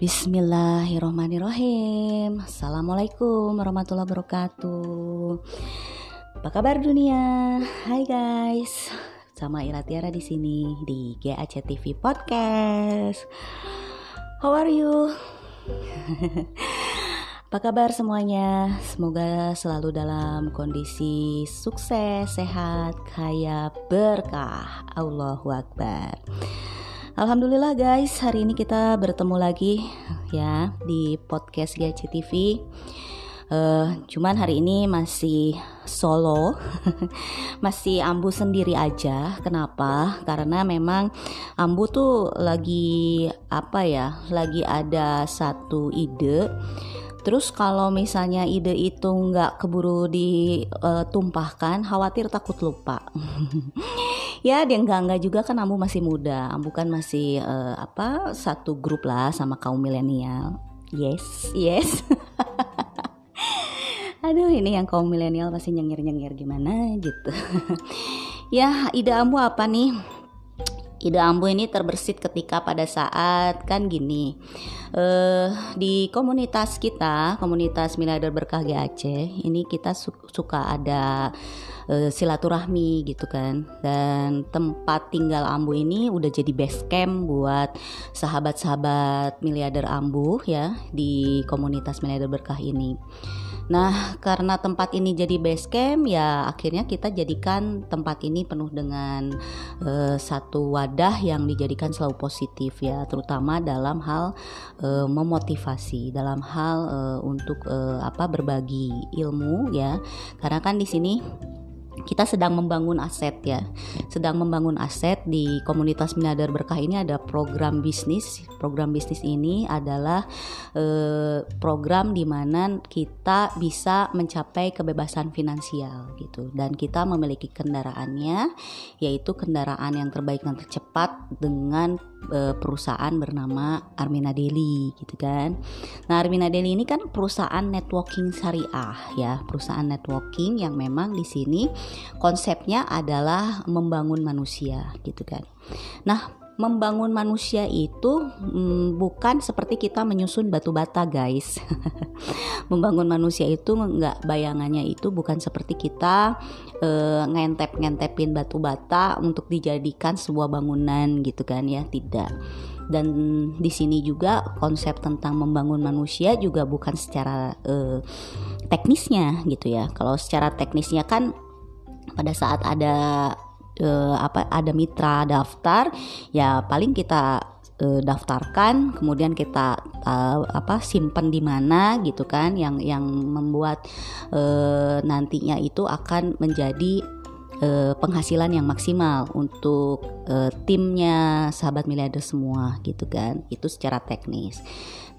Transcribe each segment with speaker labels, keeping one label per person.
Speaker 1: Bismillahirrohmanirrohim Assalamualaikum warahmatullahi wabarakatuh Apa kabar dunia? Hai guys Sama Ira Tiara di sini di GAC TV Podcast How are you? Apa kabar semuanya? Semoga selalu dalam kondisi sukses, sehat, kaya, berkah. Allahu Akbar. Alhamdulillah guys, hari ini kita bertemu lagi ya di podcast GC TV. Uh, cuman hari ini masih solo, masih Ambu sendiri aja. Kenapa? Karena memang Ambu tuh lagi apa ya? Lagi ada satu ide Terus kalau misalnya ide itu nggak keburu ditumpahkan, khawatir takut lupa. ya dia nggak nggak juga kan Ambu masih muda, Ambu kan masih uh, apa satu grup lah sama kaum milenial. Yes, yes. Aduh ini yang kaum milenial pasti nyengir-nyengir gimana gitu. ya ide Ambu apa nih? Ide ambu ini terbersit ketika pada saat kan gini uh, di komunitas kita komunitas miliarder berkah GAC ini kita su suka ada uh, silaturahmi gitu kan. Dan tempat tinggal ambu ini udah jadi base camp buat sahabat-sahabat miliarder ambu ya di komunitas miliarder berkah ini Nah, karena tempat ini jadi base camp, ya akhirnya kita jadikan tempat ini penuh dengan uh, satu wadah yang dijadikan selalu positif ya, terutama dalam hal uh, memotivasi, dalam hal uh, untuk apa berbagi ilmu ya. Karena kan di sini kita sedang membangun aset ya. Sedang membangun aset di komunitas miliarder berkah ini ada program bisnis. Program bisnis ini adalah eh, program di mana kita bisa mencapai kebebasan finansial gitu. Dan kita memiliki kendaraannya yaitu kendaraan yang terbaik dan tercepat dengan eh, perusahaan bernama Armina Deli gitu kan nah Armina Deli ini kan perusahaan networking syariah ya perusahaan networking yang memang di sini konsepnya adalah membangun manusia gitu kan. Nah, membangun manusia itu hmm, bukan seperti kita menyusun batu bata guys. Membangun manusia itu nggak bayangannya itu bukan seperti kita uh, ngentep ngentepin batu bata untuk dijadikan sebuah bangunan gitu kan ya tidak. Dan di sini juga konsep tentang membangun manusia juga bukan secara uh, teknisnya gitu ya. Kalau secara teknisnya kan pada saat ada uh, apa ada mitra daftar ya paling kita uh, daftarkan kemudian kita uh, apa simpen di mana gitu kan yang yang membuat nantinya itu akan menjadi penghasilan yang maksimal untuk timnya sahabat miliarder semua gitu kan itu secara teknis.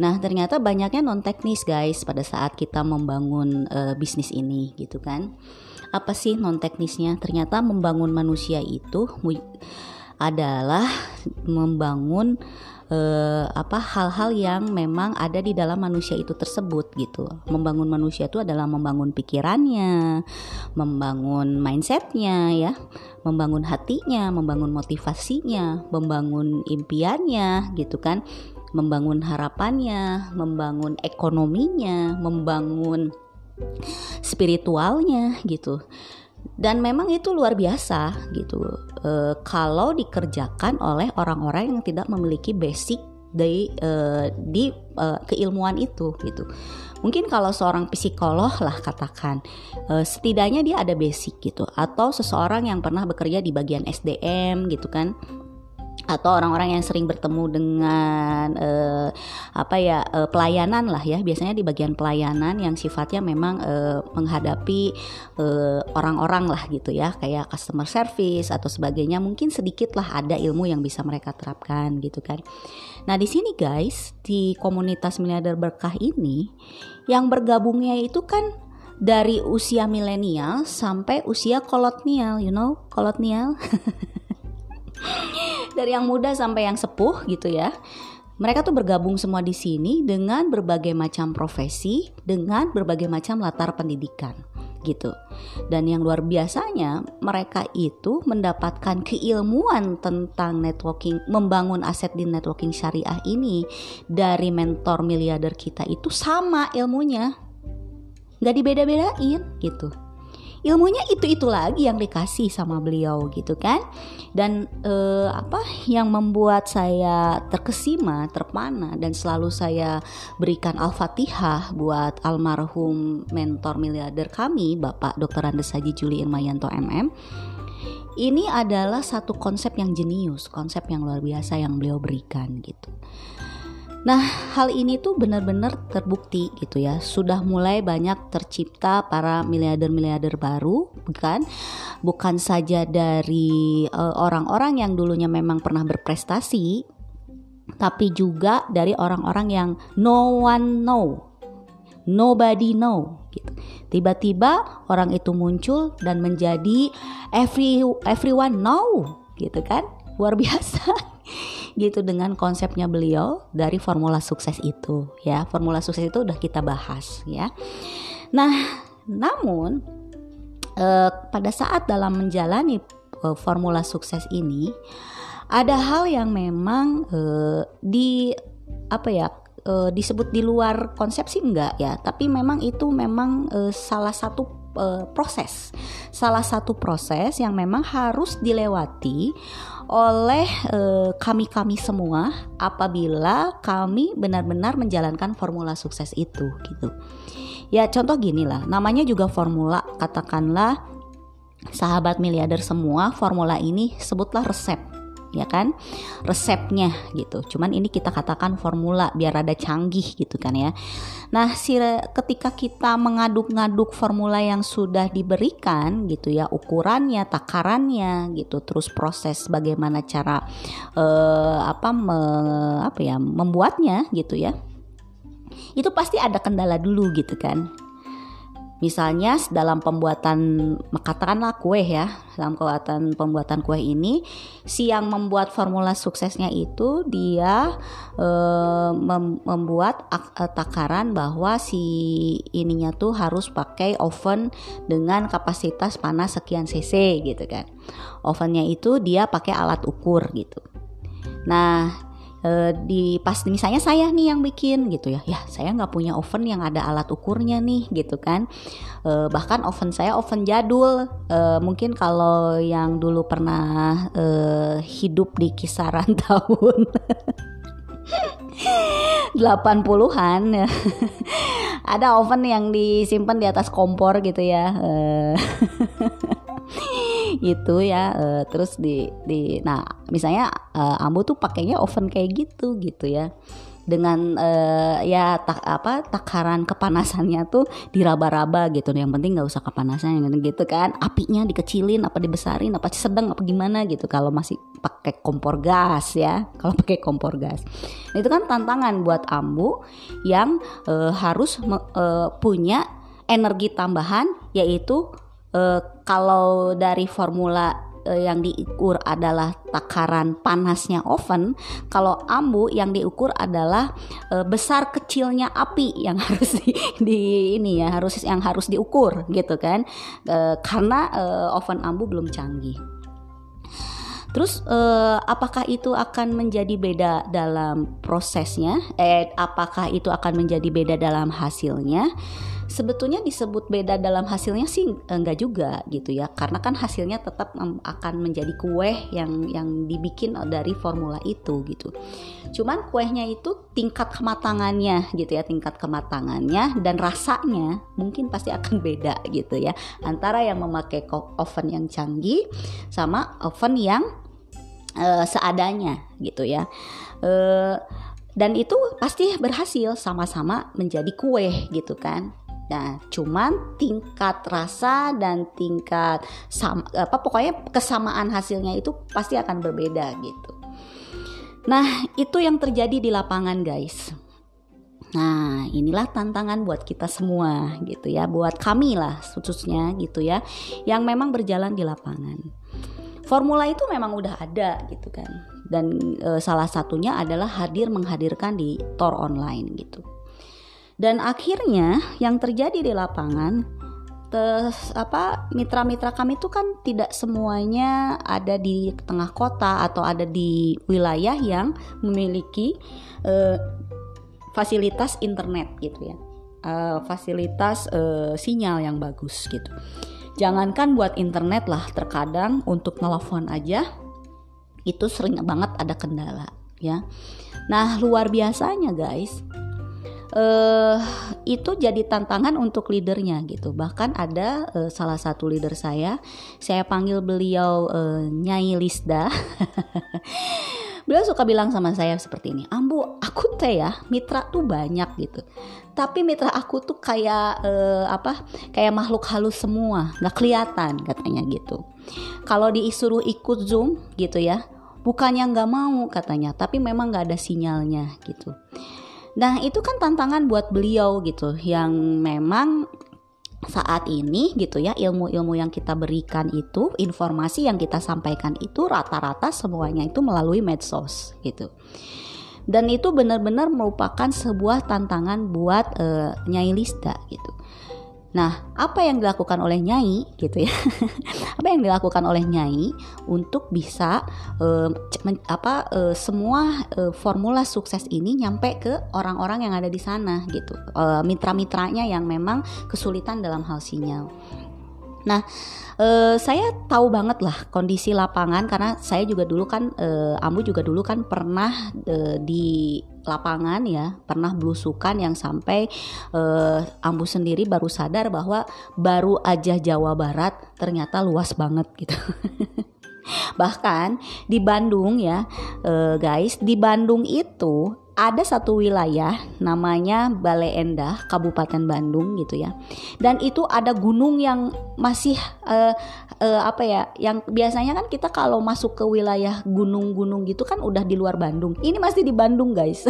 Speaker 1: Nah ternyata banyaknya non teknis guys pada saat kita membangun bisnis ini gitu kan apa sih non teknisnya? Ternyata membangun manusia itu adalah membangun eh, apa hal-hal yang memang ada di dalam manusia itu tersebut gitu. Membangun manusia itu adalah membangun pikirannya, membangun mindsetnya ya, membangun hatinya, membangun motivasinya, membangun impiannya gitu kan, membangun harapannya, membangun ekonominya, membangun spiritualnya gitu. Dan memang itu luar biasa gitu. E, kalau dikerjakan oleh orang-orang yang tidak memiliki basic dari e, di e, keilmuan itu gitu. Mungkin kalau seorang psikolog lah katakan e, setidaknya dia ada basic gitu. Atau seseorang yang pernah bekerja di bagian SDM gitu kan atau orang-orang yang sering bertemu dengan uh, apa ya uh, pelayanan lah ya. Biasanya di bagian pelayanan yang sifatnya memang uh, menghadapi orang-orang lah gitu ya. Kayak customer service atau sebagainya. Mungkin sedikit lah ada ilmu yang bisa mereka terapkan gitu kan. Nah di sini guys di komunitas miliarder berkah ini yang bergabungnya itu kan dari usia milenial sampai usia kolonial you know kolonial dari yang muda sampai yang sepuh gitu ya. Mereka tuh bergabung semua di sini dengan berbagai macam profesi, dengan berbagai macam latar pendidikan. gitu. Dan yang luar biasanya mereka itu mendapatkan keilmuan tentang networking, membangun aset di networking syariah ini dari mentor miliarder kita itu sama ilmunya. Gak dibeda-bedain gitu ilmunya itu-itu lagi yang dikasih sama beliau gitu kan dan eh, apa yang membuat saya terkesima terpana dan selalu saya berikan al-fatihah buat almarhum mentor miliarder kami Bapak Dr. Andes Haji Juli Irmayanto MM ini adalah satu konsep yang jenius konsep yang luar biasa yang beliau berikan gitu Nah, hal ini tuh benar-benar terbukti gitu ya. Sudah mulai banyak tercipta para miliarder-miliarder baru, bukan? Bukan saja dari eh, orang-orang uh, yang dulunya memang pernah berprestasi, tapi juga dari orang-orang yang no one know. Nobody know gitu. Tiba-tiba orang itu muncul dan menjadi every everyone know gitu kan? Luar biasa gitu dengan konsepnya beliau dari formula sukses itu ya. Formula sukses itu udah kita bahas ya. Nah, namun eh, pada saat dalam menjalani eh, formula sukses ini ada hal yang memang eh, di apa ya eh, disebut di luar konsep sih enggak ya, tapi memang itu memang eh, salah satu uh, proses. Salah satu proses yang memang harus dilewati oleh kami-kami uh, semua apabila kami benar-benar menjalankan formula sukses itu gitu. Ya contoh gini lah, namanya juga formula, katakanlah sahabat miliarder semua, formula ini sebutlah resep ya kan? Resepnya gitu. Cuman ini kita katakan formula biar ada canggih gitu kan ya nah ketika kita mengaduk-ngaduk formula yang sudah diberikan gitu ya ukurannya takarannya gitu terus proses bagaimana cara eh, apa me, apa ya membuatnya gitu ya itu pasti ada kendala dulu gitu kan Misalnya dalam pembuatan katakanlah kue ya, dalam pembuatan pembuatan kue ini si yang membuat formula suksesnya itu dia e, mem, membuat ak, e, takaran bahwa si ininya tuh harus pakai oven dengan kapasitas panas sekian cc gitu kan. Ovennya itu dia pakai alat ukur gitu. Nah, e, di pas misalnya saya nih yang bikin gitu ya. Ya saya nggak punya oven yang ada alat ukurnya nih gitu kan. E, bahkan oven saya oven jadul. E, mungkin kalau yang dulu pernah e, hidup di kisaran tahun 80-an ada oven yang disimpan di atas kompor gitu ya. Gitu ya. Uh, terus di di nah misalnya uh, ambu tuh pakainya oven kayak gitu gitu ya dengan uh, ya tak apa takaran kepanasannya tuh diraba-raba gitu. Yang penting nggak usah kepanasan gitu kan. Apinya dikecilin apa dibesarin apa sedang apa gimana gitu. Kalau masih pakai kompor gas ya kalau pakai kompor gas. Nah, itu kan tantangan buat ambu yang uh, harus uh, punya energi tambahan yaitu uh, kalau dari formula uh, yang diukur adalah takaran panasnya oven, kalau ambu yang diukur adalah uh, besar kecilnya api yang harus di, di ini ya harus yang harus diukur gitu kan, uh, karena uh, oven ambu belum canggih. Terus eh, apakah itu akan menjadi beda dalam prosesnya? Eh apakah itu akan menjadi beda dalam hasilnya? Sebetulnya disebut beda dalam hasilnya sih enggak juga gitu ya. Karena kan hasilnya tetap akan menjadi kue yang yang dibikin dari formula itu gitu. Cuman kuehnya itu tingkat kematangannya gitu ya tingkat kematangannya dan rasanya mungkin pasti akan beda gitu ya. Antara yang memakai oven yang canggih sama oven yang uh, seadanya gitu ya. Uh, dan itu pasti berhasil sama-sama menjadi kue gitu kan Nah, cuman tingkat rasa dan tingkat sama, apa pokoknya kesamaan hasilnya itu pasti akan berbeda gitu. Nah, itu yang terjadi di lapangan, guys. Nah, inilah tantangan buat kita semua gitu ya, buat kami lah khususnya gitu ya, yang memang berjalan di lapangan. Formula itu memang udah ada gitu kan. Dan e, salah satunya adalah hadir menghadirkan di tour online gitu. Dan akhirnya yang terjadi di lapangan Terus apa mitra-mitra kami itu kan tidak semuanya ada di tengah kota atau ada di wilayah yang memiliki uh, fasilitas internet gitu ya. Uh, fasilitas uh, sinyal yang bagus gitu. Jangankan buat internet lah, terkadang untuk telepon aja itu sering banget ada kendala ya. Nah, luar biasanya guys uh, itu jadi tantangan untuk leadernya gitu. Bahkan ada uh, salah satu leader saya, saya panggil beliau uh, Nyai Lisda. beliau suka bilang sama saya seperti ini, Ambu, aku teh ya mitra tuh banyak gitu. Tapi mitra aku tuh kayak uh, apa? Kayak makhluk halus semua, nggak kelihatan katanya gitu. Kalau disuruh ikut zoom gitu ya, bukannya nggak mau katanya, tapi memang nggak ada sinyalnya gitu. Nah, itu kan tantangan buat beliau gitu yang memang saat ini gitu ya ilmu-ilmu yang kita berikan itu informasi yang kita sampaikan itu rata-rata semuanya itu melalui medsos gitu. Dan itu benar-benar merupakan sebuah tantangan buat uh, Nyai Lista gitu Nah, apa yang dilakukan oleh nyai gitu ya? apa yang dilakukan oleh nyai untuk bisa uh, men, apa uh, semua uh, formula sukses ini nyampe ke orang-orang yang ada di sana gitu. Mitra-mitranya yang memang kesulitan dalam hal sinyal. Nah, uh, saya tahu banget lah kondisi lapangan karena saya juga dulu kan uh, Ambu juga dulu kan pernah uh, di lapangan ya, pernah belusukan yang sampai uh, Ambu sendiri baru sadar bahwa baru aja Jawa Barat ternyata luas banget gitu. Bahkan di Bandung ya, uh, guys, di Bandung itu ada satu wilayah namanya Bale Endah, Kabupaten Bandung gitu ya. Dan itu ada gunung yang masih uh, uh, apa ya, yang biasanya kan kita kalau masuk ke wilayah gunung-gunung gitu kan udah di luar Bandung. Ini masih di Bandung guys.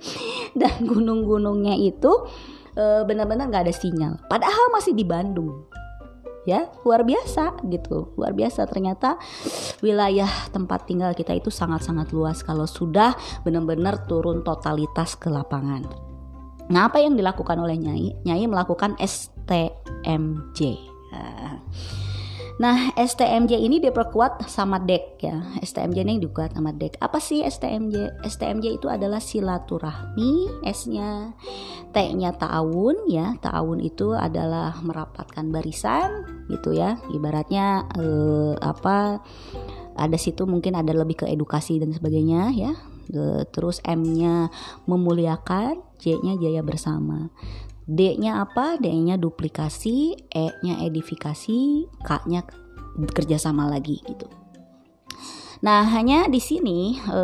Speaker 1: Dan gunung-gunungnya itu uh, benar-benar nggak ada sinyal. Padahal masih di Bandung ya luar biasa gitu. Luar biasa. Ternyata wilayah tempat tinggal kita itu sangat-sangat luas kalau sudah benar-benar turun totalitas ke lapangan. Nah apa yang dilakukan oleh Nyai? Nyai melakukan STMJ Nah, STMJ ini diperkuat sama DEK ya. STMJ ini diperkuat sama DEK. Apa sih STMJ? STMJ itu adalah silaturahmi, S-nya, T-nya ta'awun ya. Ta'awun itu adalah merapatkan barisan gitu ya. Ibaratnya eh, apa ada situ mungkin ada lebih ke edukasi dan sebagainya ya. Terus M-nya memuliakan, J-nya jaya bersama. D-nya apa? D-nya duplikasi, E-nya edifikasi, K-nya kerjasama lagi gitu. Nah hanya di sini e,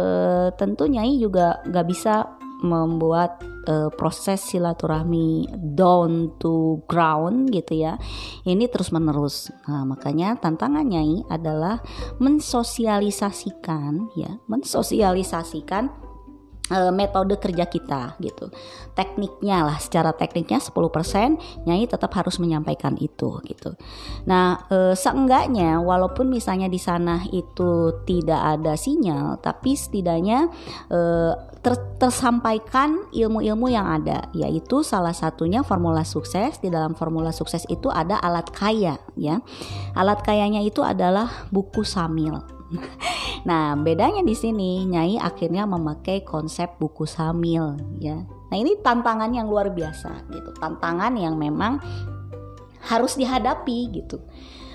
Speaker 1: tentu Nyai juga nggak bisa membuat e, proses silaturahmi down to ground gitu ya. Ini terus menerus. Nah, makanya tantangan Nyai adalah mensosialisasikan ya, mensosialisasikan uh, metode kerja kita gitu. Tekniknya lah secara tekniknya 10% Nyai tetap harus menyampaikan itu gitu. Nah, uh, seenggaknya walaupun misalnya di sana itu tidak ada sinyal tapi setidaknya uh, ter tersampaikan ilmu-ilmu yang ada yaitu salah satunya formula sukses di dalam formula sukses itu ada alat kaya ya. Alat kayanya itu adalah buku samil nah, bedanya di sini Nyai akhirnya memakai konsep buku samil ya. Nah, ini tantangan yang luar biasa gitu. Tantangan yang memang harus dihadapi gitu.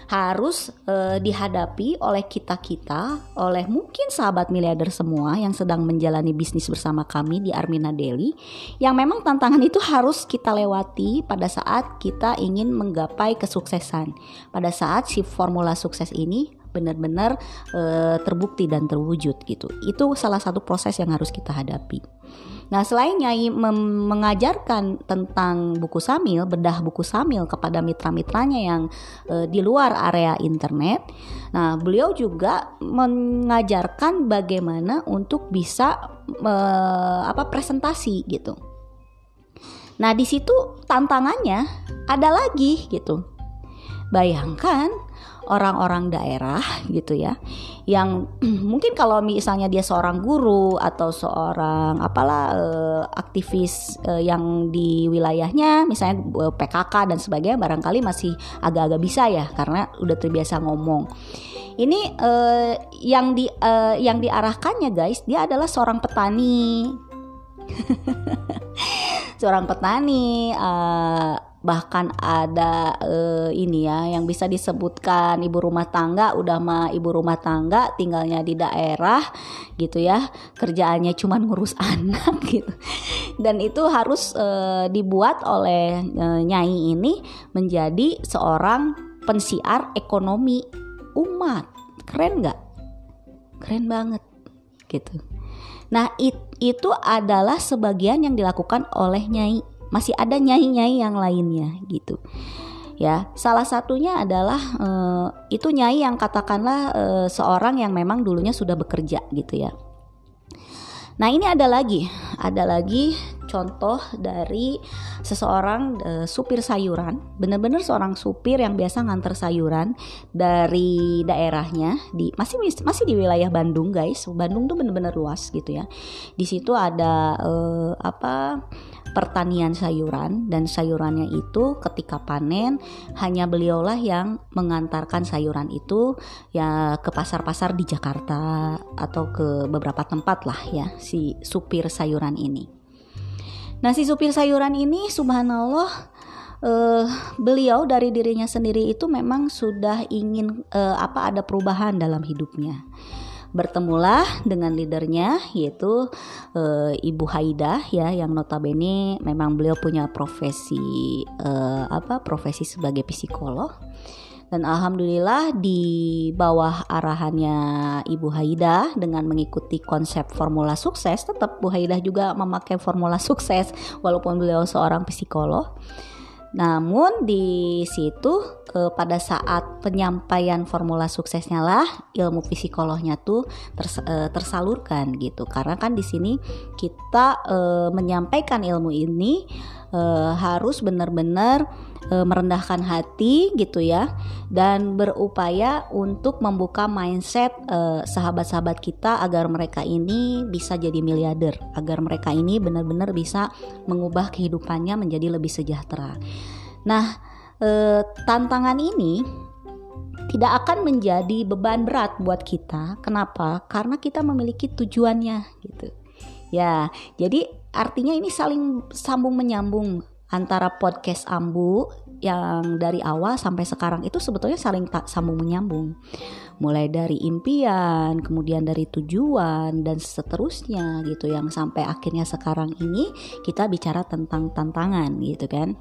Speaker 1: Harus eh, dihadapi oleh kita-kita, oleh mungkin sahabat miliarder semua yang sedang menjalani bisnis bersama kami di Armina Daily yang memang tantangan itu harus kita lewati pada saat kita ingin menggapai kesuksesan. Pada saat si formula sukses ini benar-benar e, terbukti dan terwujud gitu. Itu salah satu proses yang harus kita hadapi. Nah, selain Nyai mengajarkan tentang buku Samil, bedah buku Samil kepada mitra-mitranya yang e, di luar area internet, nah beliau juga mengajarkan bagaimana untuk bisa e, apa presentasi gitu. Nah, di situ tantangannya ada lagi gitu. Bayangkan orang-orang daerah gitu ya yang mungkin kalau misalnya dia seorang guru atau seorang apalah uh, aktivis uh, yang di wilayahnya misalnya eh, PKK dan sebagainya barangkali masih agak-agak bisa ya karena udah terbiasa ngomong. Ini uh, yang di uh, yang diarahkannya guys dia adalah seorang petani. Seorang petani uh, bahkan ada uh, ini ya yang bisa disebutkan ibu rumah tangga udah mah ibu rumah tangga tinggalnya di daerah gitu ya. Kerjaannya cuma ngurus anak gitu. Dan itu harus uh, dibuat oleh uh, nyai ini menjadi seorang pensiar ekonomi umat. Keren nggak? Keren banget gitu. Nah it, itu adalah sebagian yang dilakukan oleh nyai masih ada nyai-nyai yang lainnya gitu. Ya salah satunya adalah uh, itu nyai yang katakanlah uh, seorang yang memang dulunya sudah bekerja gitu ya. Nah ini ada lagi ada lagi contoh dari seseorang uh, supir sayuran benar-benar seorang supir yang biasa nganter sayuran dari daerahnya di masih masih di wilayah Bandung guys. Bandung tuh benar-benar luas gitu ya. Di situ ada uh, apa pertanian sayuran dan sayurannya itu ketika panen hanya beliaulah yang mengantarkan sayuran itu ya ke pasar-pasar di Jakarta atau ke beberapa tempat lah ya si supir sayuran ini. Nah si supir sayuran ini subhanallah uh, beliau dari dirinya sendiri itu memang sudah ingin uh, apa ada perubahan dalam hidupnya bertemulah dengan leadernya yaitu e, Ibu Haida ya yang notabene memang beliau punya profesi e, apa profesi sebagai psikolog. Dan alhamdulillah di bawah arahannya Ibu Haida dengan mengikuti konsep formula sukses tetap Bu Haida juga memakai formula sukses walaupun beliau seorang psikolog namun di situ eh, pada saat penyampaian formula suksesnya lah ilmu psikolognya tuh ters, eh, tersalurkan gitu. Karena kan di sini kita eh, menyampaikan ilmu ini eh, harus benar-benar e, merendahkan hati gitu ya dan berupaya untuk membuka mindset e, sahabat-sahabat kita agar mereka ini bisa jadi miliarder, agar mereka ini benar-benar bisa mengubah kehidupannya menjadi lebih sejahtera. Nah, e, tantangan ini tidak akan menjadi beban berat buat kita. Kenapa? Karena kita memiliki tujuannya gitu. Ya, jadi artinya ini saling sambung menyambung antara podcast Ambu yang dari awal sampai sekarang itu sebetulnya saling tak sambung menyambung. Mulai dari impian, kemudian dari tujuan dan seterusnya gitu yang sampai akhirnya sekarang ini kita bicara tentang tantangan gitu kan.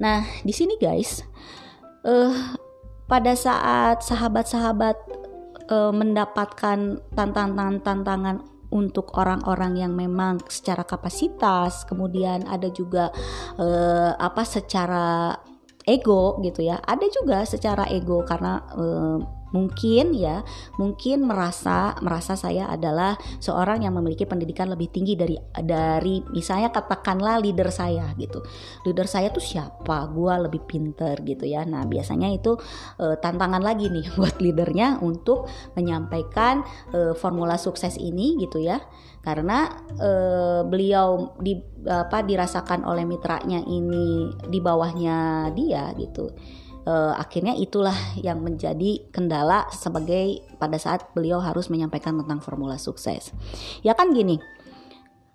Speaker 1: Nah, di sini guys, uh, pada saat sahabat-sahabat uh, mendapatkan tantangan-tantangan untuk orang-orang yang memang secara kapasitas, kemudian ada juga uh, apa secara ego gitu ya. Ada juga secara ego karena uh, mungkin ya mungkin merasa merasa saya adalah seorang yang memiliki pendidikan lebih tinggi dari dari misalnya katakanlah leader saya gitu. Leader saya tuh siapa? Gue lebih pinter gitu ya. Nah biasanya itu e, tantangan lagi nih buat leadernya untuk menyampaikan e, formula sukses ini gitu ya. Karena e, beliau di apa dirasakan oleh mitranya ini di bawahnya dia gitu uh, akhirnya itulah yang menjadi kendala sebagai pada saat beliau harus menyampaikan tentang formula sukses. Ya kan gini,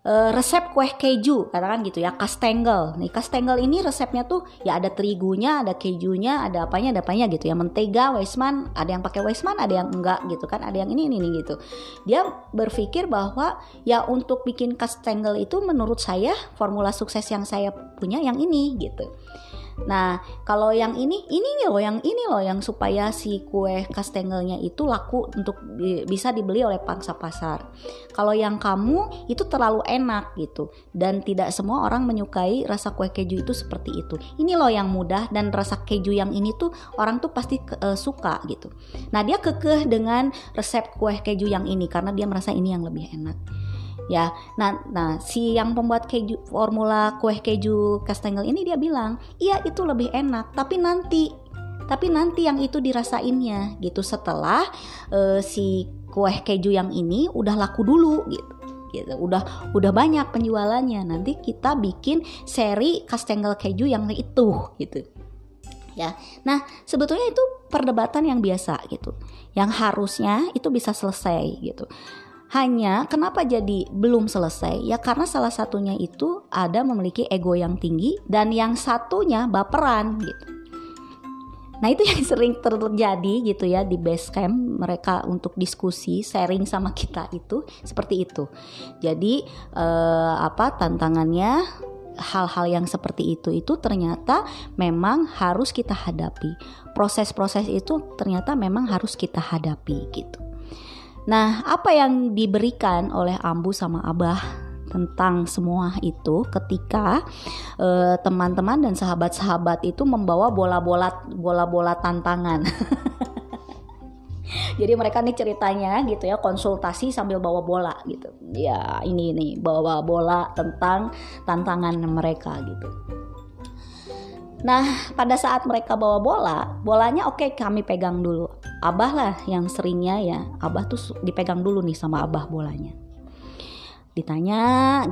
Speaker 1: uh, resep kue keju katakan gitu ya kastengel nih kastengel ini resepnya tuh ya ada terigunya ada kejunya ada apanya ada apanya gitu ya. Mentega Weisman ada yang pakai Weisman ada yang enggak gitu kan ada yang ini ini, ini gitu. Dia berpikir bahwa ya untuk bikin kastengel itu menurut saya formula sukses yang saya punya yang ini gitu Nah, kalau yang ini, ini loh, yang ini loh, yang supaya si kue kastengelnya itu laku untuk bisa dibeli oleh pangsa pasar. Kalau yang kamu itu terlalu enak gitu, dan tidak semua orang menyukai rasa kue keju itu seperti itu. Ini loh yang mudah dan rasa keju yang ini tuh orang tuh pasti uh, suka gitu. Nah, dia kekeh dengan resep kue keju yang ini karena dia merasa ini yang lebih enak ya nah nah si yang pembuat keju formula kue keju kastengel ini dia bilang iya itu lebih enak tapi nanti tapi nanti yang itu dirasainnya gitu. Setelah uh, si kue keju yang ini udah laku dulu gitu gitu. Udah udah banyak penjualannya nanti kita bikin seri kastengel keju yang itu gitu. Ya nah sebetulnya itu perdebatan yang biasa gitu. Yang harusnya itu bisa selesai gitu hanya kenapa jadi belum selesai? Ya karena salah satunya itu ada memiliki ego yang tinggi dan yang satunya baperan gitu. Nah itu yang sering terjadi gitu ya di base camp mereka untuk diskusi sharing sama kita itu seperti itu. Jadi eh, apa tantangannya hal-hal yang seperti itu itu ternyata memang harus kita hadapi. Proses-proses itu ternyata memang harus kita hadapi gitu. Nah, apa yang diberikan oleh Ambu sama Abah tentang semua itu ketika eh, teman-teman uh, dan sahabat-sahabat itu membawa bola-bola bola-bola tantangan. Jadi mereka nih ceritanya gitu ya konsultasi sambil bawa bola gitu. Ya ini nih bawa bola tentang tantangan mereka gitu. Nah, pada saat mereka bawa bola, bolanya oke okay, kami pegang dulu. Abah lah yang seringnya ya, Abah tuh dipegang dulu nih sama Abah bolanya. Ditanya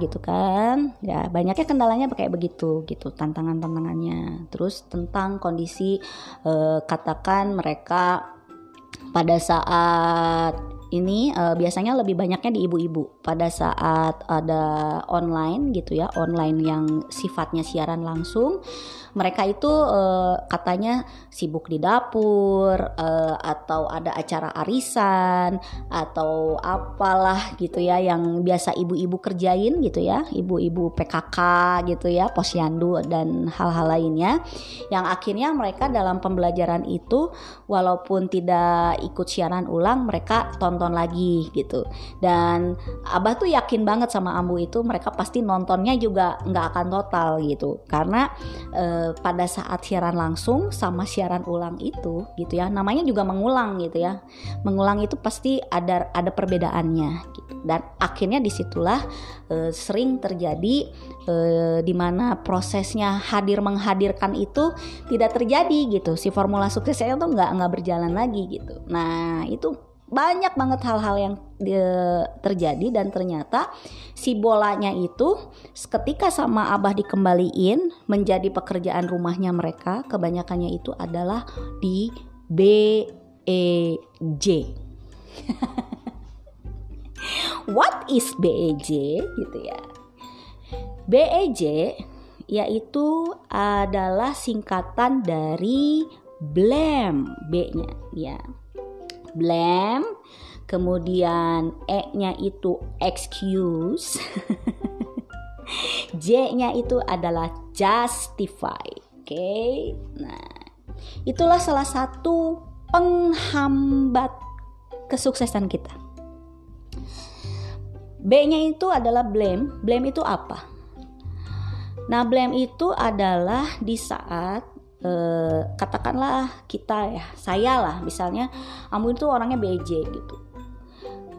Speaker 1: gitu kan, ya banyaknya kendalanya kayak begitu gitu, tantangan-tantangannya. Terus tentang kondisi eh, katakan mereka pada saat ini uh, biasanya lebih banyaknya di ibu-ibu. Pada saat ada online gitu ya online yang sifatnya siaran langsung mereka itu uh, katanya sibuk di dapur uh, atau ada acara arisan atau apalah gitu ya yang biasa ibu-ibu kerjain gitu ya ibu-ibu PKK gitu ya posyandu dan hal-hal lainnya. Yang akhirnya mereka dalam pembelajaran itu walaupun tidak ikut siaran ulang mereka tonton lagi gitu. Dan abah tuh yakin banget sama ambu itu mereka pasti nontonnya juga nggak akan total gitu. Karena uh, pada saat siaran langsung sama siaran ulang itu gitu ya namanya juga mengulang gitu ya. Mengulang itu pasti ada ada perbedaannya gitu. Dan akhirnya di situlah e, sering terjadi e, di mana prosesnya hadir menghadirkan itu tidak terjadi gitu. Si formula suksesnya itu nggak nggak berjalan lagi gitu. Nah itu banyak banget hal-hal yang terjadi dan ternyata si bolanya itu ketika sama abah dikembaliin menjadi pekerjaan rumahnya mereka kebanyakannya itu adalah di B E J. What is BEJ gitu ya. BEJ yaitu adalah singkatan dari blame B-nya ya blame kemudian E-nya itu excuse J-nya itu adalah justify oke okay? nah itulah salah satu penghambat kesuksesan kita. B-nya itu adalah blame. Blame itu apa? Nah blame itu adalah di saat eh, katakanlah kita ya saya lah misalnya kamu itu orangnya BJ gitu.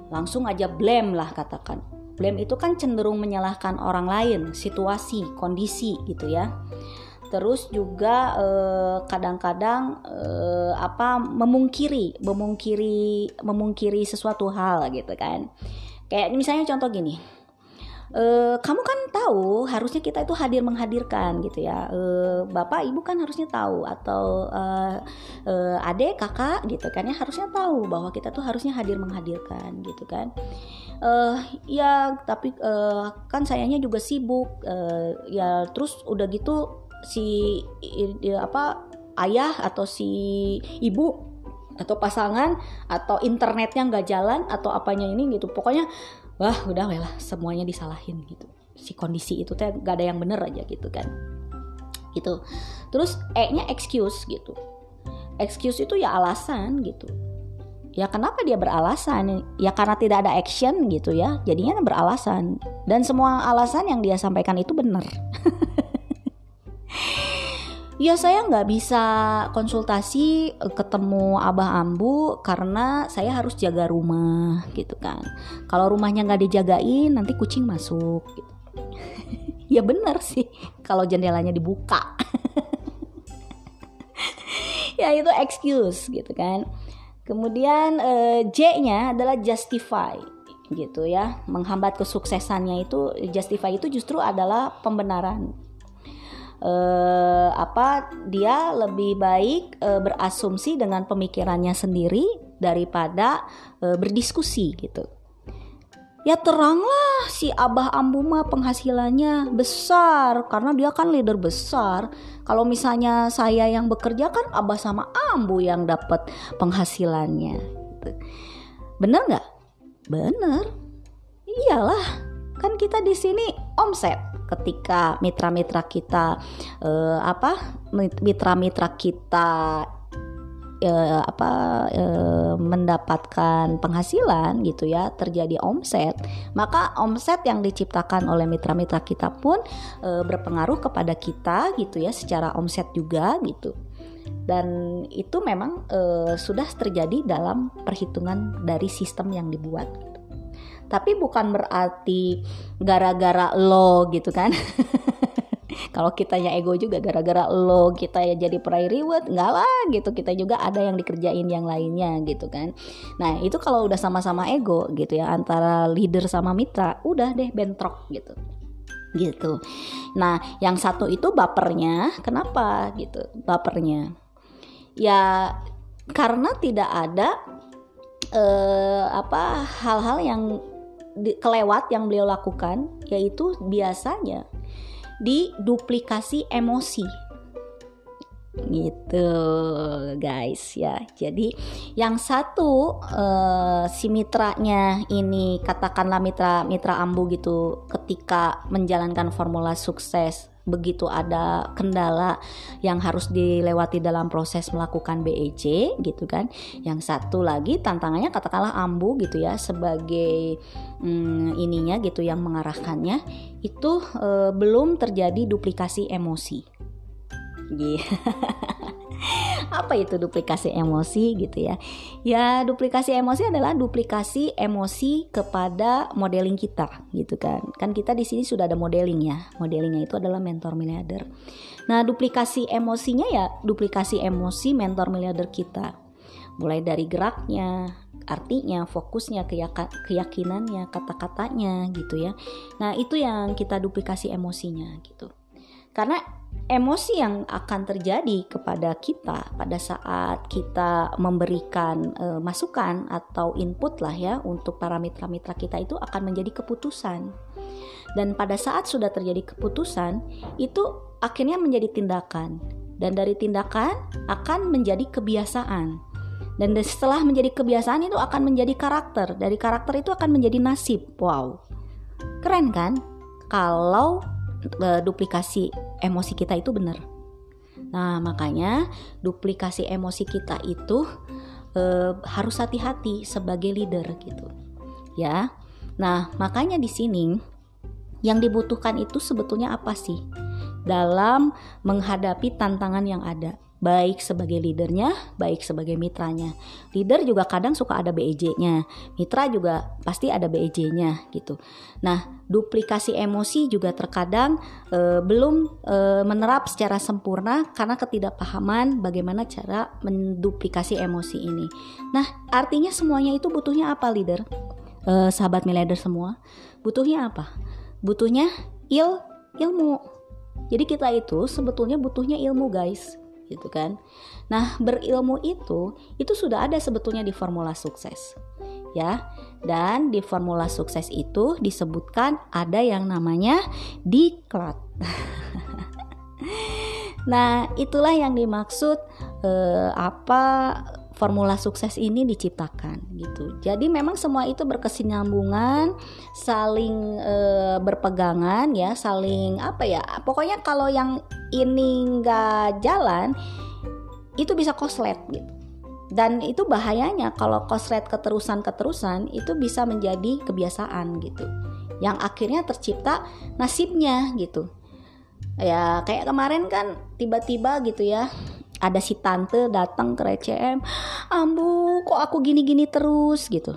Speaker 1: Langsung aja blame lah katakan. Blame itu kan cenderung menyalahkan orang lain situasi kondisi gitu ya. Terus juga eh, kadang-kadang eh, apa memungkiri memungkiri memungkiri sesuatu hal gitu kan. Kayak misalnya contoh gini e, kamu kan tahu harusnya kita itu hadir menghadirkan gitu ya. E, bapak ibu kan harusnya tahu atau e, e, adek kakak gitu kan ya harusnya tahu bahwa kita tuh harusnya hadir menghadirkan gitu kan. E, ya tapi e, kan sayangnya juga sibuk e, ya terus udah gitu si ya, apa ayah atau si ibu atau pasangan atau internetnya nggak jalan atau apanya ini gitu. Pokoknya wah udah lah semuanya disalahin gitu. Si kondisi itu teh gak ada yang bener aja gitu kan. Gitu. Terus E nya excuse gitu. Excuse itu ya alasan gitu. Ya kenapa dia beralasan? Ya karena tidak ada action gitu ya. Jadinya beralasan. Dan semua alasan yang dia sampaikan itu benar ya saya nggak bisa konsultasi eh, ketemu abah ambu karena saya harus jaga rumah gitu kan. Kalau rumahnya nggak dijagain nanti kucing masuk gitu. ya bener sih kalau jendelanya dibuka. Ya itu excuse gitu kan. Kemudian uh, J-nya adalah justify gitu ya. Menghambat kesuksesannya itu justify itu justru adalah pembenaran uh, apa dia lebih baik uh, berasumsi dengan pemikirannya sendiri daripada uh, berdiskusi gitu ya teranglah si Abah Ambu mah penghasilannya besar karena dia kan leader besar. Kalau misalnya saya yang bekerja kan Abah sama Ambu yang dapat penghasilannya. Gitu. Bener nggak? Bener. Iyalah, kan kita di sini omset ketika mitra-mitra kita eh, apa mitra-mitra kita uh, apa uh, mendapatkan penghasilan gitu ya terjadi omset maka omset yang diciptakan oleh mitra-mitra kita pun uh, berpengaruh kepada kita gitu ya secara omset juga gitu dan itu memang uh, sudah terjadi dalam perhitungan dari sistem yang dibuat gitu. Tapi bukan berarti gara-gara lo gitu kan? Kalau kitanya ego juga gara-gara lo kita ya jadi peraih reward enggak lah gitu. Kita juga ada yang dikerjain yang lainnya gitu kan. Nah itu kalau udah sama-sama ego gitu ya antara leader sama mitra udah deh bentrok gitu. Gitu. Nah yang satu itu bapernya kenapa gitu? Bapernya. Ya karena tidak ada eh, apa hal-hal yang kelewat yang beliau lakukan yaitu biasanya di duplikasi emosi. Gitu guys ya. Jadi yang satu uh, si mitranya ini katakanlah mitra mitra ambu gitu ketika menjalankan formula sukses begitu ada kendala yang harus dilewati dalam proses melakukan BEC gitu kan. Yang satu lagi tantangannya katakanlah ambu gitu ya sebagai hmm, ininya gitu yang mengarahkannya itu e, belum terjadi duplikasi emosi. Yeah. apa itu duplikasi emosi gitu ya? Ya duplikasi emosi adalah duplikasi emosi kepada modeling kita gitu kan. Kan kita di sini sudah ada modeling ya. Modelingnya itu adalah mentor miliarder. Nah duplikasi emosinya ya duplikasi emosi mentor miliarder kita. Mulai dari geraknya artinya fokusnya keyakinannya kata-katanya gitu ya. Nah itu yang kita duplikasi emosinya gitu. Karena emosi yang akan terjadi kepada kita pada saat kita memberikan e, masukan atau input lah ya untuk para mitra-mitra kita itu akan menjadi keputusan. Dan pada saat sudah terjadi keputusan, itu akhirnya menjadi tindakan. Dan dari tindakan akan menjadi kebiasaan. Dan setelah menjadi kebiasaan itu akan menjadi karakter. Dari karakter itu akan menjadi nasib. Wow. Keren kan? Kalau uh, duplikasi emosi kita itu benar. Nah, makanya duplikasi emosi kita itu uh, harus hati-hati sebagai leader gitu. Ya. Nah, makanya di sini yang dibutuhkan itu sebetulnya apa sih? Dalam menghadapi tantangan yang ada baik sebagai leadernya, baik sebagai mitranya. Leader juga kadang suka ada BEJ-nya, mitra juga pasti ada BEJ-nya gitu. Nah, duplikasi emosi juga terkadang e, belum e, menerap secara sempurna karena ketidakpahaman bagaimana cara menduplikasi emosi ini. Nah, artinya semuanya itu butuhnya apa leader? E, sahabat leader semua, butuhnya apa? Butuhnya il ilmu. Jadi kita itu sebetulnya butuhnya ilmu guys gitu kan. Nah, berilmu itu itu sudah ada sebetulnya di formula sukses. Ya. Dan di formula sukses itu disebutkan ada yang namanya diklat. nah, itulah yang dimaksud eh, apa formula sukses ini diciptakan gitu. Jadi memang semua itu berkesinambungan, saling e, berpegangan ya, saling apa ya? Pokoknya kalau yang ini nggak jalan, itu bisa koslet gitu. Dan itu bahayanya kalau koslet keterusan-keterusan itu bisa menjadi kebiasaan gitu. Yang akhirnya tercipta nasibnya gitu. Ya kayak kemarin kan tiba-tiba gitu ya ada si tante datang ke RCM ambu kok aku gini-gini terus? Gitu.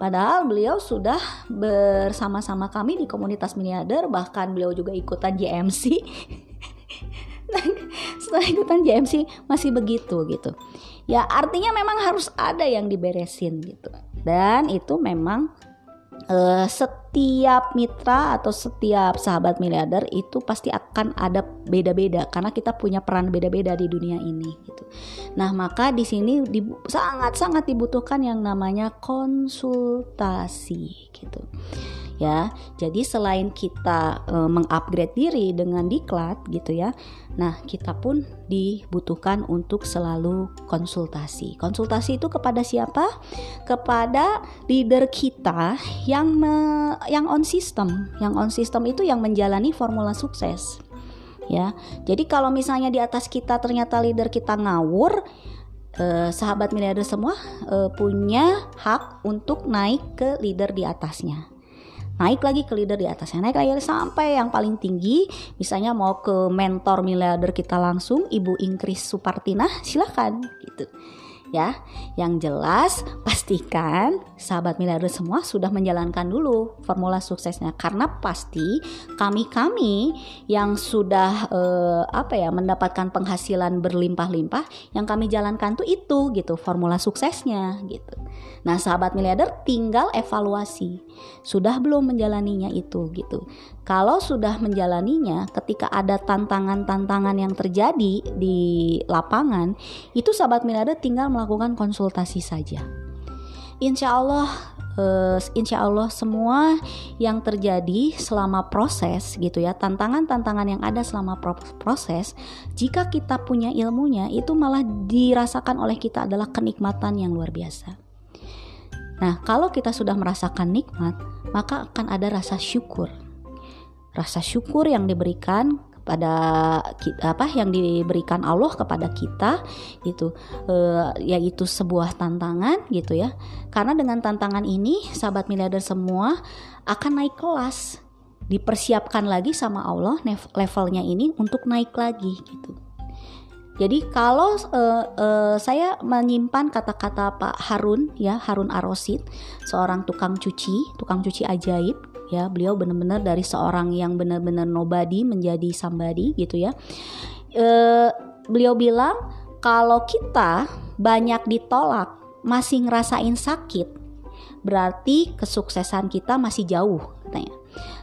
Speaker 1: Padahal beliau sudah bersama-sama kami di komunitas miliarder, bahkan beliau juga ikutan JMC. setelah ikutan JMC masih begitu gitu. Ya artinya memang harus ada yang diberesin gitu. Dan itu memang uh, setiap mitra atau setiap sahabat miliarder itu pasti akan ada beda-beda karena kita punya peran beda-beda di dunia ini gitu. Nah, maka di sini sangat-sangat dibutuhkan yang namanya konsultasi gitu ya. Jadi selain kita e, mengupgrade diri dengan diklat gitu ya. Nah, kita pun dibutuhkan untuk selalu konsultasi. Konsultasi itu kepada siapa? Kepada leader kita yang me, yang on system. Yang on system itu yang menjalani formula sukses. Ya. Jadi kalau misalnya di atas kita ternyata leader kita ngawur, eh, sahabat miliarder semua eh, punya hak untuk naik ke leader di atasnya naik lagi ke leader di atasnya naik lagi sampai yang paling tinggi misalnya mau ke mentor miliarder kita langsung Ibu Ingkris Supartina silahkan gitu ya. Yang jelas pastikan sahabat miliarder semua sudah menjalankan dulu formula suksesnya karena pasti kami-kami yang sudah eh, apa ya mendapatkan penghasilan berlimpah-limpah yang kami jalankan tuh itu gitu formula suksesnya gitu. Nah, sahabat miliarder tinggal evaluasi. Sudah belum menjalaninya itu gitu. Kalau sudah menjalaninya ketika ada tantangan-tantangan yang terjadi di lapangan, itu sahabat miliarder tinggal melakukan konsultasi saja. Insya Allah uh, insya Allah semua yang terjadi selama proses gitu ya tantangan-tantangan yang ada selama proses jika kita punya ilmunya itu malah dirasakan oleh kita adalah kenikmatan yang luar biasa Nah, kalau kita sudah merasakan nikmat, maka akan ada rasa syukur. Rasa syukur yang diberikan kepada kita, apa yang diberikan Allah kepada kita gitu. E, yaitu sebuah tantangan gitu ya. Karena dengan tantangan ini sahabat miliarder semua akan naik kelas. Dipersiapkan lagi sama Allah levelnya ini untuk naik lagi gitu. Jadi kalau uh, uh, saya menyimpan kata-kata Pak Harun ya Harun Arosid, seorang tukang cuci, tukang cuci ajaib ya. Beliau benar-benar dari seorang yang benar-benar nobody menjadi somebody gitu ya. Uh, beliau bilang kalau kita banyak ditolak, masih ngerasain sakit, berarti kesuksesan kita masih jauh katanya.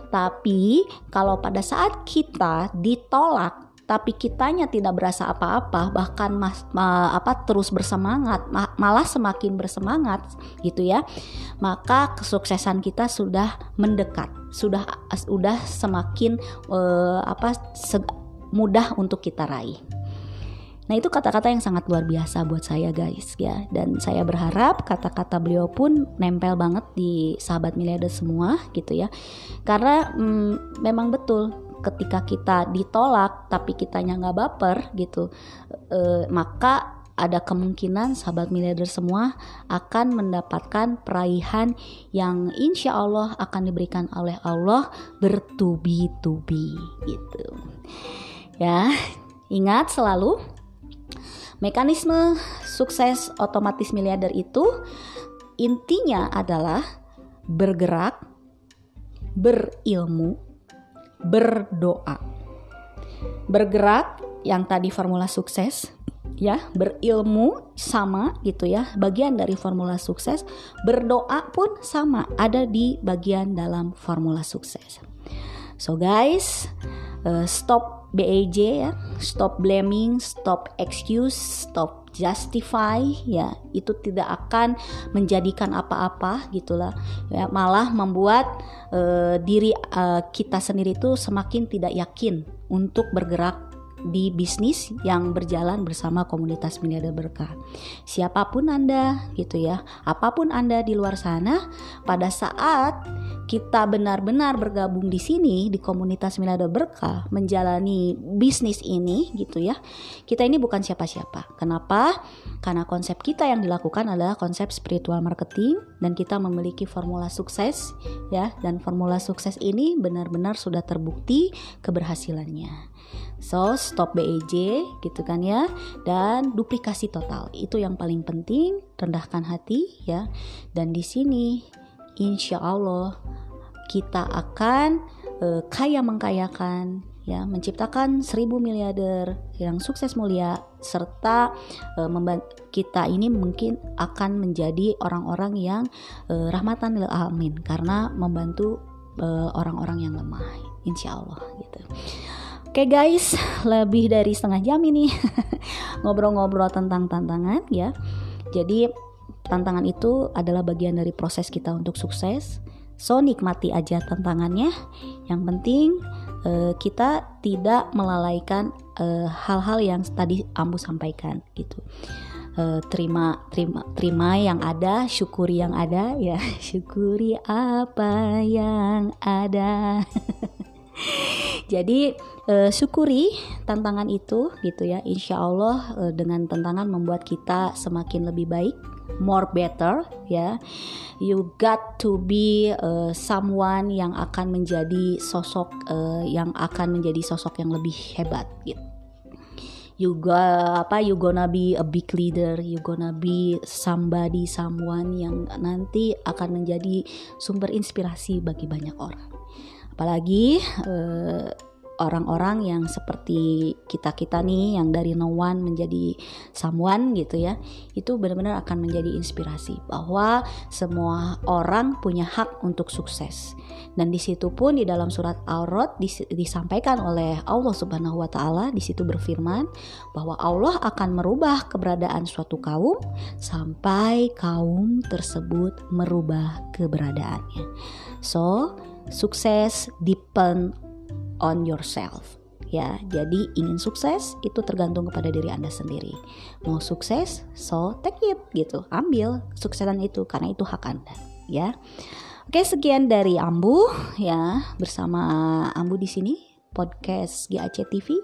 Speaker 1: Tapi kalau pada saat kita ditolak tapi kitanya tidak berasa apa-apa bahkan mas, ma, apa terus bersemangat ma, malah semakin bersemangat gitu ya. Maka kesuksesan kita sudah mendekat sudah sudah semakin uh, apa se, mudah untuk kita raih. Nah itu kata-kata yang sangat luar biasa buat saya guys ya. Dan saya berharap kata-kata beliau pun nempel banget di sahabat miliarder semua gitu ya. Karena hmm, memang betul ketika kita ditolak tapi kitanya nggak baper gitu e, maka ada kemungkinan sahabat miliarder semua akan mendapatkan peraihan yang insya Allah akan diberikan oleh Allah bertubi-tubi gitu. Ya ingat selalu mekanisme sukses otomatis miliarder itu intinya adalah bergerak berilmu berdoa. Bergerak yang tadi formula sukses ya, berilmu sama gitu ya, bagian dari formula sukses, berdoa pun sama, ada di bagian dalam formula sukses. So guys, uh, stop BAJ ya, stop blaming, stop excuse, stop justify. Ya itu tidak akan menjadikan apa-apa gitulah. Ya malah membuat uh, diri uh, kita sendiri itu semakin tidak yakin untuk bergerak di bisnis yang berjalan bersama komunitas miliarder berkah. Siapa pun Anda gitu ya, apa pun Anda di luar sana, pada saat kita benar-benar bergabung di sini di komunitas miliarder berkah menjalani bisnis ini gitu ya. Kita ini bukan siapa-siapa. Kenapa? Karena konsep kita yang dilakukan adalah konsep spiritual marketing dan kita memiliki formula sukses ya dan formula sukses ini benar-benar sudah terbukti keberhasilannya. So stop BEJ gitu kan ya dan duplikasi total itu yang paling penting rendahkan hati ya dan di sini insya Allah kita akan uh, kaya mengkayakan ya menciptakan seribu miliarder yang sukses mulia serta e, kita ini mungkin akan menjadi orang-orang yang e, rahmatan lil alamin karena membantu orang-orang yang lemah insya Allah gitu Oke guys, lebih dari setengah jam ini ngobrol-ngobrol tentang tantangan ya. Jadi tantangan itu adalah bagian dari proses kita untuk sukses. So nikmati aja tantangannya. Yang penting uh, kita tidak melalaikan eh, hal-hal uh, yang tadi Ambu sampaikan gitu. Uh, terima terima terima yang ada syukuri yang ada ya syukuri apa yang ada jadi uh, syukuri tantangan itu gitu ya insya Allah dengan tantangan membuat kita semakin lebih baik more better ya. You got to be uh, someone yang akan menjadi sosok uh, yang akan menjadi sosok yang lebih hebat gitu you ga, apa you gonna be a big leader you gonna be somebody someone yang nanti akan menjadi sumber inspirasi bagi banyak orang. Apalagi uh, orang-orang yang seperti kita-kita nih yang dari no one menjadi someone gitu ya itu benar-benar akan menjadi inspirasi bahwa semua orang punya hak untuk sukses. Dan di situ pun di dalam surat Al-Rod dis disampaikan oleh Allah Subhanahu wa taala di situ berfirman bahwa Allah akan merubah keberadaan suatu kaum sampai kaum tersebut merubah keberadaannya. So sukses depend on yourself. Ya jadi ingin sukses itu tergantung kepada diri anda sendiri. Mau sukses so take it gitu. Ambil suksesan itu karena itu hak anda ya. Oke sekian dari Ambu ya. Bersama Ambu di sini podcast GAC TV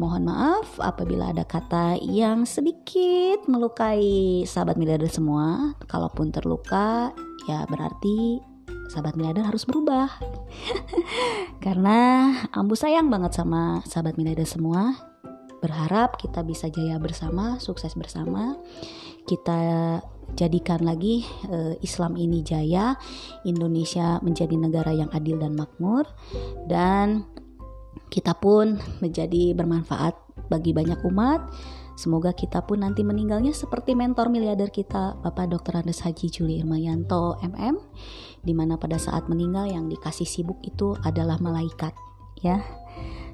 Speaker 1: Mohon maaf apabila ada kata yang sedikit melukai sahabat miliarder semua. Kalaupun terluka, ya berarti sahabat miliarder harus berubah. Karena Ambu sayang banget sama sahabat miliarder semua. Berharap kita bisa jaya bersama sukses bersama. Kita jadikan lagi uh, Islam ini jaya Indonesia menjadi negara yang adil dan makmur dan kita pun menjadi bermanfaat bagi banyak umat. Semoga kita pun nanti meninggalnya seperti mentor miliarder kita, Bapak Dr. Andes Haji Juli Irmayanto MM, di mana pada saat meninggal yang dikasih sibuk itu adalah malaikat, ya.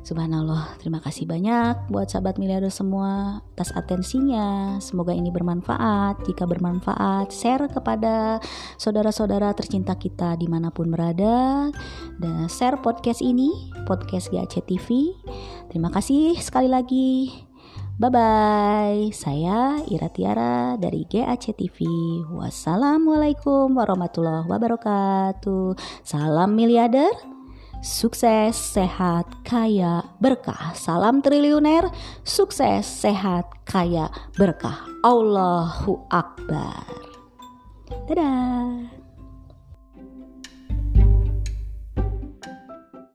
Speaker 1: Subhanallah, terima kasih banyak buat sahabat miliarder semua atas atensinya. Semoga ini bermanfaat. Jika bermanfaat, share kepada saudara-saudara tercinta kita di mana pun berada. Dan share podcast ini, podcast GAC TV. Terima kasih sekali lagi. Bye bye. Saya Ira Tiara dari GAC TV. Wassalamualaikum warahmatullahi wabarakatuh. Salam miliarder. Sukses, sehat, kaya, berkah. Salam triliuner. Sukses, sehat, kaya, berkah. Allahu Akbar. Dadah.